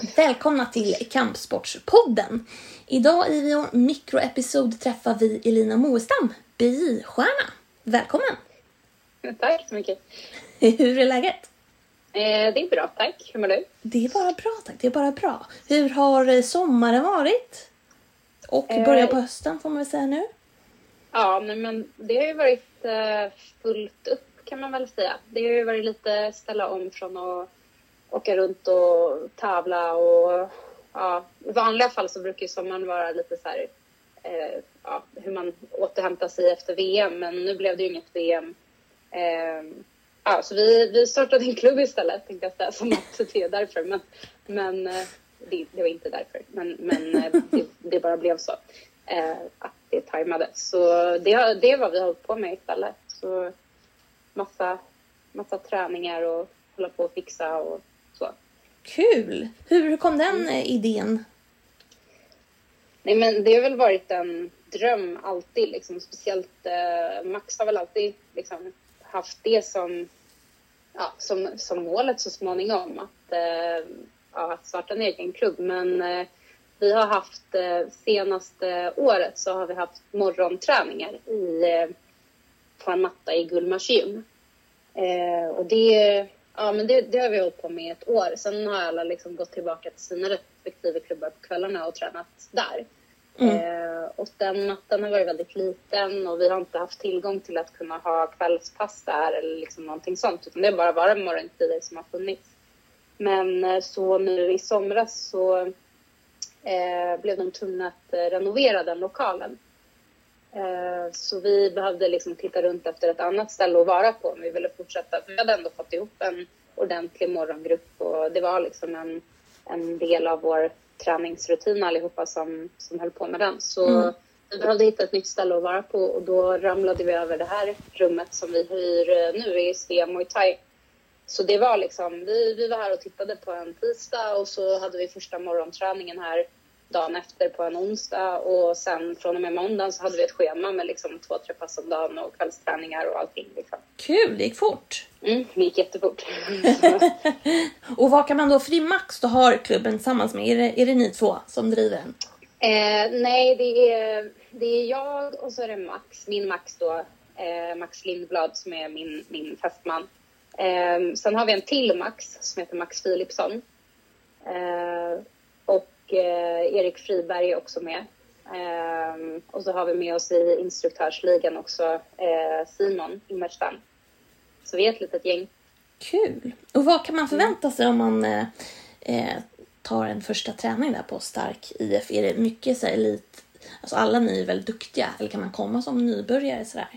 Välkomna till Kampsportspodden. Idag i vår mikroepisod träffar vi Elina Moestam, BJ-stjärna. Välkommen! Tack så mycket. Hur är läget? Eh, det är bra, tack. Hur mår du? Det är bara bra tack, det är bara bra. Hur har sommaren varit? Och Eh. börjar på hösten får man väl säga nu. Ja, nej, men det har ju varit eh, fullt upp kan man väl säga. Det har ju varit lite ställa om från att åka runt och tävla och ja, i vanliga fall så brukar ju sommaren vara lite så här eh, ja, hur man återhämtar sig efter VM, men nu blev det ju inget VM. Eh, ja, så vi, vi startade en klubb istället, tänkte jag säga, som att det är därför. Men, men eh, det, det var inte därför, men, men eh, det, det bara blev så. Eh, att det tajmade. Så det, det är vad vi har hållit på med istället. Så massa, massa träningar och hålla på och fixa och så. Kul! Hur kom den Mm. eh, idén? Nej, men det har väl varit en dröm alltid. Liksom. Speciellt eh, Max har väl alltid liksom, haft det som, ja, som, som målet så småningom. Att, eh, ja, att starta en egen klubb. Men eh, vi har haft eh, senaste året så har vi haft morgonträningar i, eh, på en matta i Gullmars gym. Eh, och det, ja, men det, det har vi hållit på med ett år. Sen har alla liksom gått tillbaka till sina respektive klubbar på kvällarna och tränat där. Eh, och den mattan har varit väldigt liten och vi har inte haft tillgång till att kunna ha kvällspass där eller liksom någonting sånt. Utan det har bara varit morgontider som har funnits. Men eh, så nu i somras så eh, blev de tvungna att eh, renovera den lokalen. Eh, Så vi behövde liksom titta runt efter ett annat ställe att vara på om vi ville fortsätta. Vi hade ändå fått ihop en ordentlig morgongrupp och det var liksom en, en del av vår träningsrutin allihopa som, som höll på med den. Så vi behövde hitta ett nytt ställe att vara på och då ramlade vi över det här rummet som vi hyr eh, nu i Svea Muay Thai. Så det var liksom, vi, vi var här och tittade på en tisdag och så hade vi första morgonträningen här dagen efter på en onsdag och sen från och med måndagen så hade vi ett schema med liksom två, tre pass om dagen och kvällsträningar och allting. Liksom. Kul, det gick fort. Mm, det gick jättefort. Och vad kan man då, för det är Max du har klubben tillsammans med, är det, är det ni två som driver den? Eh, nej, det är, det är jag och så är det Max, min Max då, eh, Max Lindblad som är min, min fästman. Eh, sen har vi en till Max som heter Max Philipsson. Eh, eh, Erik Friberg är också med. Eh, och så har vi med oss i instruktörsligan också eh, Simon Immerstam. Så vi är ett litet gäng. Kul! Och vad kan man förvänta sig om man eh, eh, tar en första träning där på Stark IF? Är det mycket så här, elit? Alltså alla ni är väldigt duktiga, eller kan man komma som nybörjare sådär?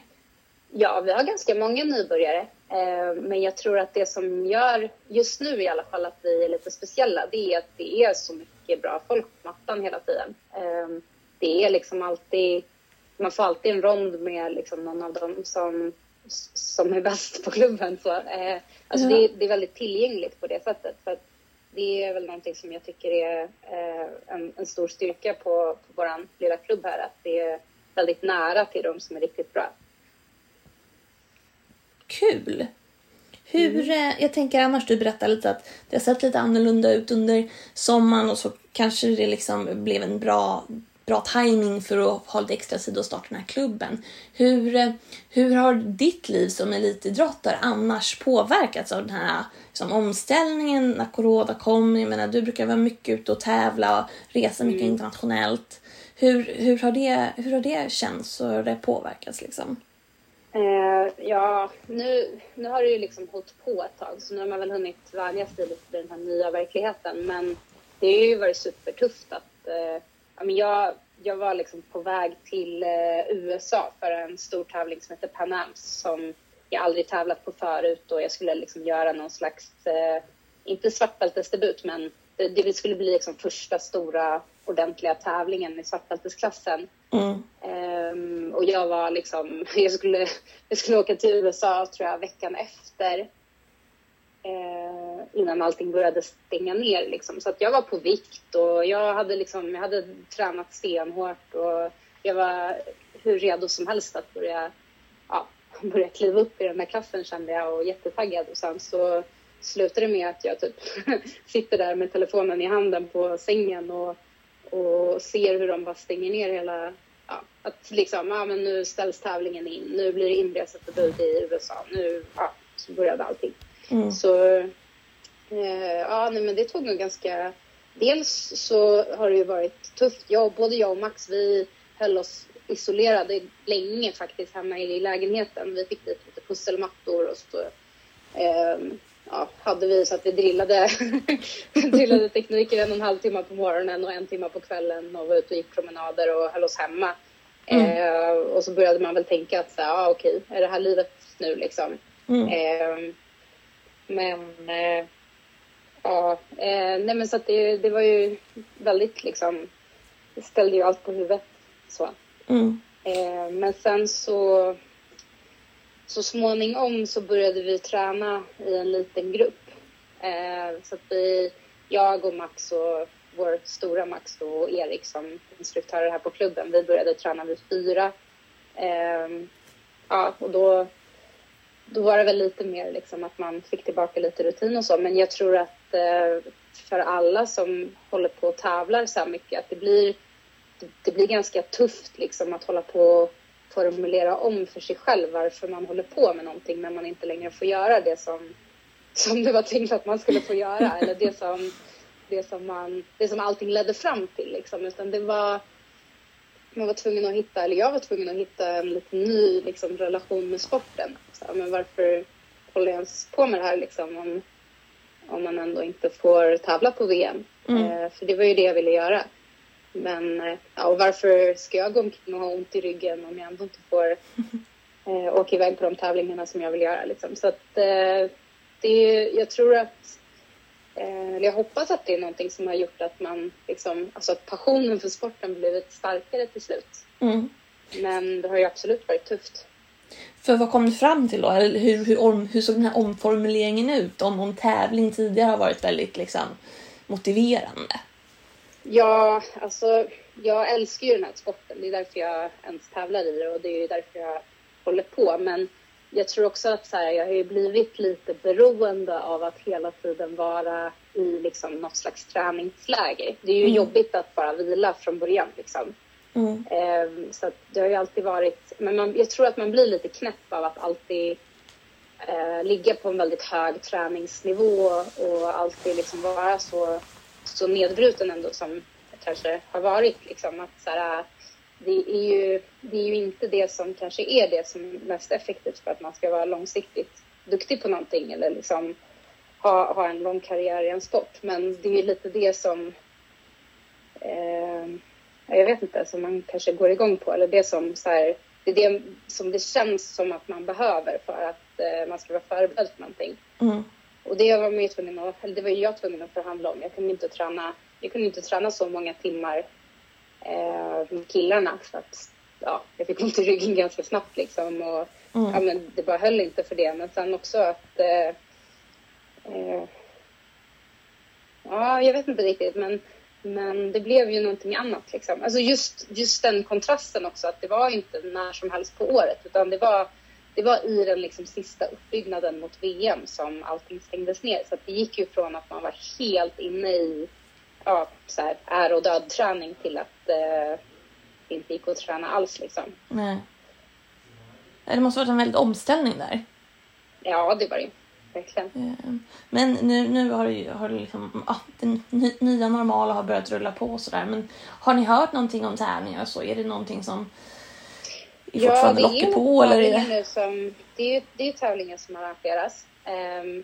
Ja, vi har ganska många nybörjare. Eh, men jag tror att det som gör, just nu i alla fall, att vi är lite speciella, det är att det är så mycket bra folk på mattan hela tiden. Eh, det är liksom alltid, man får alltid en rond med liksom någon av dem som, som är bäst på klubben. Så, eh, alltså det, det är väldigt tillgängligt på det sättet. För det är väl någonting som jag tycker är eh, en, en stor styrka på, på vår lilla klubb här, att det är väldigt nära till de som är riktigt bra. Kul! Hur, eh, jag tänker annars, du berättade lite att det har sett lite annorlunda ut under sommaren och så kanske det liksom blev en bra, bra timing för att ha lite extra tid att starta den här klubben. Hur, eh, hur har ditt liv som elitidrottare annars påverkats av den här liksom, omställningen när corona kom? Jag menar, du brukar vara mycket ute och tävla och resa mycket internationellt. Hur, hur, har det, hur har det känts och hur har det påverkats liksom? Eh, ja, nu, nu har det ju liksom hållit på ett tag så nu har man väl hunnit vänja sig lite vid den här nya verkligheten. Men det har ju varit supertufft att... Eh, jag, jag var liksom på väg till eh, USA för en stor tävling som heter Pan Ams som jag aldrig tävlat på förut och jag skulle liksom göra någon slags, eh, inte svartbältesdebut men det, det skulle bli liksom första stora ordentliga tävlingen i svartbältesklassen. Mm. Um, och jag var liksom, jag skulle, jag skulle åka till USA tror jag veckan efter. Eh, innan allting började stänga ner liksom. Så att jag var på vikt och jag hade liksom, jag hade tränat stenhårt och jag var hur redo som helst att börja, ja, börja kliva upp i den här klassen kände jag och jättetaggad. Och sen så slutade med att jag typ sitter där med telefonen i handen på sängen och, och ser hur de bara stänger ner hela... Ja, att liksom, ja men nu ställs tävlingen in, nu blir det inreseförbud i USA, nu ja, så började allting. Mm. Så eh, ja, nej, men det tog nog ganska... Dels så har det ju varit tufft. Jag, både jag och Max, vi höll oss isolerade länge faktiskt hemma i lägenheten. Vi fick dit lite pusselmattor och så eh, ja, hade vi så att vi drillade, drillade tekniker en och en halv timme på morgonen och en timme på kvällen och var ute och gick promenader och höll oss hemma. Mm. Eh, och så började man väl tänka att så här, ah, okej, är det här livet nu liksom? Mm. Eh, men eh, ja, eh, nej men så att det, det var ju väldigt liksom, det ställde ju allt på huvudet så. Mm. Eh, men sen så, så småningom så började vi träna i en liten grupp. Eh, så att vi, jag och Max och vår stora Max då, och Erik som instruktörer här på klubben, vi började träna vid fyra. Eh, ja, och då, då var det väl lite mer liksom att man fick tillbaka lite rutin och så. Men jag tror att eh, för alla som håller på och tävlar så här mycket att det blir det, det blir ganska tufft liksom att hålla på och formulera om för sig själv varför man håller på med någonting när man inte längre får göra det som, som det var tänkt att man skulle få göra eller det som, det som, man, det som allting ledde fram till. Liksom. Utan det var, man var tvungen att hitta, eller jag var tvungen att hitta en lite ny liksom, relation med sporten. Så, men varför håller jag ens på med det här liksom, om, om man ändå inte får tävla på VM? Mm. Eh, för det var ju det jag ville göra. Men eh, ja, och varför ska jag gå omkring och ha ont i ryggen om jag ändå inte får eh, åka iväg på de tävlingarna som jag vill göra? Liksom. Så att eh, det är, jag tror att, eh, jag hoppas att det är någonting som har gjort att man, liksom, alltså att passionen för sporten blivit starkare till slut. Mm. Men det har ju absolut varit tufft. För vad kom du fram till då? Eller hur, hur, om, hur såg den här omformuleringen ut? Om, om tävling tidigare har varit väldigt liksom, motiverande. Ja, alltså jag älskar ju den här sporten. Det är därför jag ens tävlar i det och det är därför jag håller på. Men jag tror också att så här, jag har ju blivit lite beroende av att hela tiden vara i liksom något slags träningsläge. Det är ju Mm. jobbigt att bara vila från början liksom. Mm. Ehm, så det har ju alltid varit, men man, jag tror att man blir lite knäpp av att alltid eh, ligga på en väldigt hög träningsnivå och alltid liksom vara så, så nedbruten ändå som jag kanske har varit. Liksom. Att, så här, det, är ju, det är ju inte det som kanske är det som är mest effektivt för att man ska vara långsiktigt duktig på någonting eller liksom ha, ha en lång karriär i en sport. Men det är ju lite det som eh, jag vet inte, som man kanske går igång på. Eller det som, så här, det är det som det känns som att man behöver för att eh, man ska vara förberedd för någonting. Mm. Och det var, man ju tvungen att, eller det var jag tvungen att förhandla om. Jag kunde inte träna, jag kunde inte träna så många timmar eh, med killarna för att ja, jag fick ont i ryggen ganska snabbt liksom. Och, Mm. ja, men det bara höll inte för det. Men sen också att eh, eh, Ja, jag vet inte riktigt, men, men det blev ju någonting annat. Liksom. Alltså just, just den kontrasten också, att det var inte när som helst på året, utan det var, det var i den liksom sista uppbyggnaden mot VM som allting stängdes ner. Så det gick ju från att man var helt inne i ja, så här, är och död-träning till att eh, det inte gick att träna alls. Liksom. Nej. Det måste varit en väldig omställning där. Ja, det var det. Verkligen. Eh, Men nu, nu har, det, har det liksom, ja, ny, nya normala har börjat rulla på och sådär. Men har ni hört någonting om tävlingar och så? Är det någonting som fortfarande det är på? Eller är det... nu som, det är ju det är ju tävlingar som arrangeras. Ehm,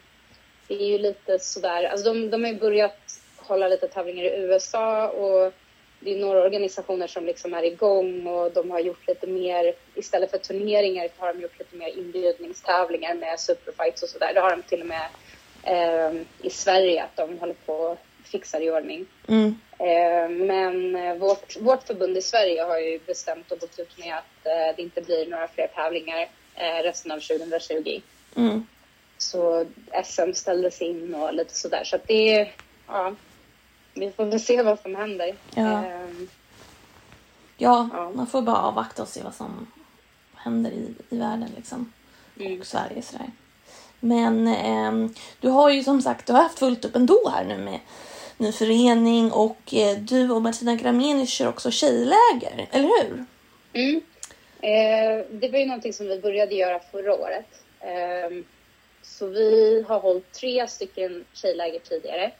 det är ju lite sådär, alltså de, de har ju börjat hålla lite tävlingar i USA och det är några organisationer som liksom är igång och de har gjort lite mer, istället för turneringar har de gjort lite mer inbjudningstävlingar med superfights och sådär. Det har de till och med ehm, i Sverige att de håller på fixar i ordning. Mm. Eh, Men eh, vårt, vårt förbund i Sverige har ju bestämt och gått ut med att eh, det inte blir några fler tävlingar resten av 2020. Mm. Så SM ställdes in och lite sådär. Så att det är, ja, vi får väl se vad som händer. Ja. Eh, Ja, Ja. man får bara avvakta och se vad som händer i, i världen liksom. Mm. Och Sverige sådär. Men eh, du har ju som sagt du har haft fullt upp ändå här nu med ny förening och eh, du och Martina Gramenius kör också tjejläger, eller hur? Mm. Eh, det var ju någonting som vi började göra förra året. Eh, så vi har hållit tre stycken tjejläger tidigare.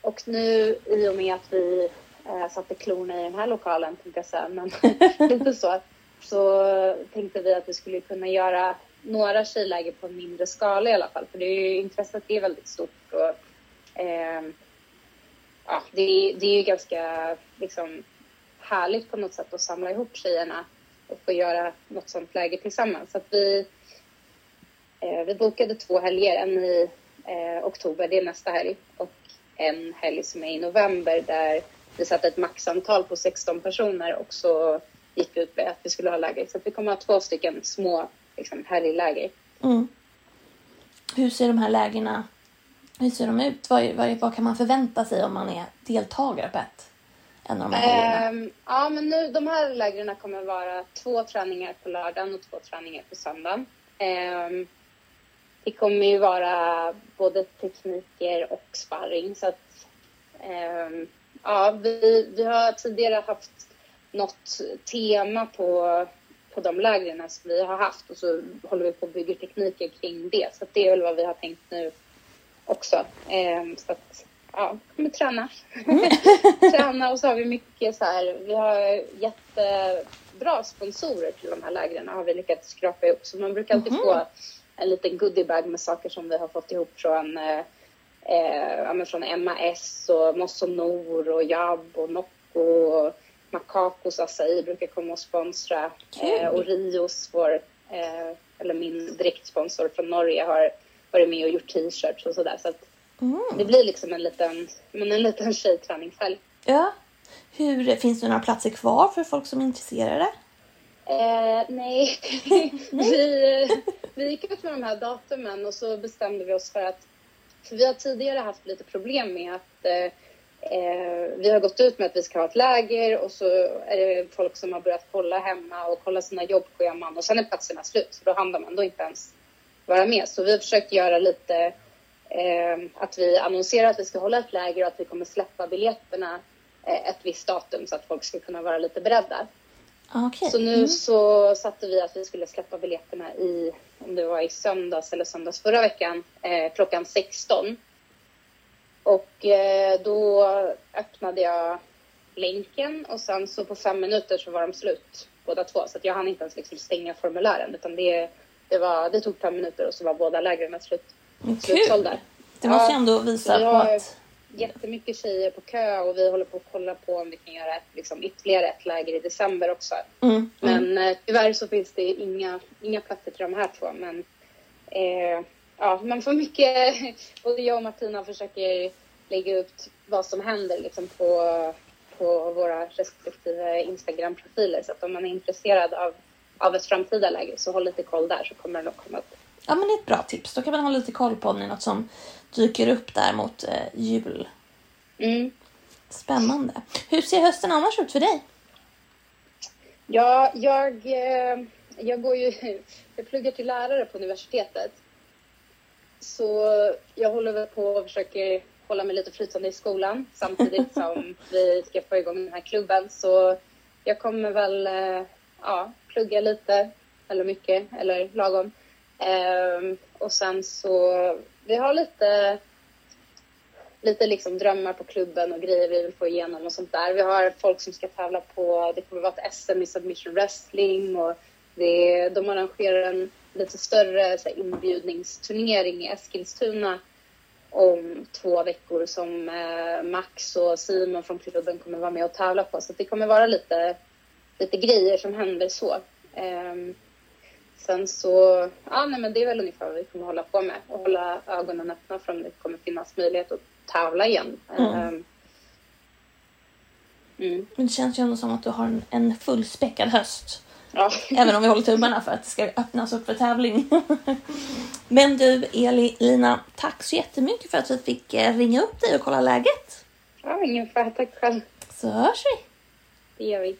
Och nu i och med att vi eh, satte klorna i den här lokalen, tänkte jag säga, men lite så, så tänkte vi att vi skulle kunna göra några tjejläger på en mindre skala i alla fall. För det är ju, intresset är väldigt stort och eh, ja, det, det är ju ganska liksom, härligt på något sätt att samla ihop tjejerna och få göra något sånt läger tillsammans. Så att vi, eh, vi bokade två helger, en i eh, oktober, det är nästa helg, och en helg som är i november där vi satte ett maxantal på 16 personer och så gick vi ut med att vi skulle ha läger. Så att vi kommer ha två stycken små liksom, helgläger. Mm. Hur ser de här lägena hur ser de ut? Vad, vad, vad, kan man förvänta sig om man är deltagare på ett? En av de här um, ja, men nu, de här lägren kommer vara två träningar på lördagen och två träningar på söndagen. Um, det kommer ju vara både tekniker och sparring. Så att, um, ja, vi, vi har tidigare haft något tema på, på de lägren som vi har haft och så håller vi på att bygga tekniker kring det. Så det är väl vad vi har tänkt nu också. Eh, så att, ja, kommer träna. Mm. träna och så har vi mycket så här, vi har jättebra sponsorer till de här lägren har vi lyckats skrapa ihop. Så man brukar alltid mm. få en liten goodiebag med saker som vi har fått ihop från eh, eh, från MAS och Mossonor och Jab och Nocco och Makakos Acai brukar komma och sponsra. Eh, och Rios, vår, eh, eller min driktsponsor från Norge, har varit med och gjort t-shirts och sådär. Så att mm. det blir liksom en liten, men en liten tjejträningshelg. Ja. Hur, finns det några platser kvar för folk som är intresserade? Eh, nej, vi, vi gick ut med de här datumen och så bestämde vi oss för att för vi har tidigare haft lite problem med att eh, eh, vi har gått ut med att vi ska ha ett läger och så är det folk som har börjat kolla hemma och kolla sina jobbscheman och sen är platserna slut så då handlar man då inte ens vara med. Så vi har försökt göra lite eh, att vi annonserar att vi ska hålla ett läger och att vi kommer släppa biljetterna eh, ett visst datum så att folk ska kunna vara lite beredda. Okay. Så nu mm. så satte vi att vi skulle släppa biljetterna i, om det var i söndags eller söndags förra veckan, eh, klockan 16. Och eh, då öppnade jag länken och sen så på fem minuter så var de slut båda två. Så jag hann inte ens liksom stänga formulären utan det det, var, det tog fem minuter och så var båda lägren slut, slutsålda. Det måste ju ändå visa på att... jättemycket tjejer på kö och vi håller på att kolla på om vi kan göra ett, liksom, ytterligare ett läger i december också. Mm, mm. Men eh, tyvärr så finns det inga, inga platser till de här två. Men eh, ja, man får mycket, både jag och Martina försöker lägga upp vad som händer liksom, på, på våra respektive Instagram-profiler. Så att om man är intresserad av av ett framtida läge. Så håll lite koll där så kommer det nog komma upp. Ja men det är ett bra tips. Då kan man ha lite koll på om det är något som dyker upp där mot eh, jul. Mm. Spännande. Hur ser hösten annars ut för dig? Ja, jag, eh, jag går ju... Jag pluggar till lärare på universitetet. Så jag håller väl på och försöker hålla mig lite flytande i skolan samtidigt som vi ska få igång den här klubben. Så jag kommer väl eh, ja, plugga lite eller mycket eller lagom. Um, och sen så, vi har lite, lite liksom drömmar på klubben och grejer vi vill få igenom och sånt där. Vi har folk som ska tävla på, det kommer vara ett SM i submission wrestling och det, de arrangerar en lite större så här, inbjudningsturnering i Eskilstuna om två veckor som eh, Max och Simon från klubben kommer vara med och tävla på. Så det kommer vara lite lite grejer som händer så. Um, sen så, ja nej men det är väl ungefär vad vi kommer hålla på med och hålla ögonen öppna för om det kommer finnas möjlighet att tävla igen. Mm. Um, mm. Men det känns ju ändå som att du har en, en fullspäckad höst. Ja. Även om vi håller tummarna för att det ska öppnas upp för tävling. Men du Eli, Lina, tack så jättemycket för att vi fick eh, ringa upp dig och kolla läget. Ja, ingen fara. Tack själv. Så hörs vi. Det gör vi.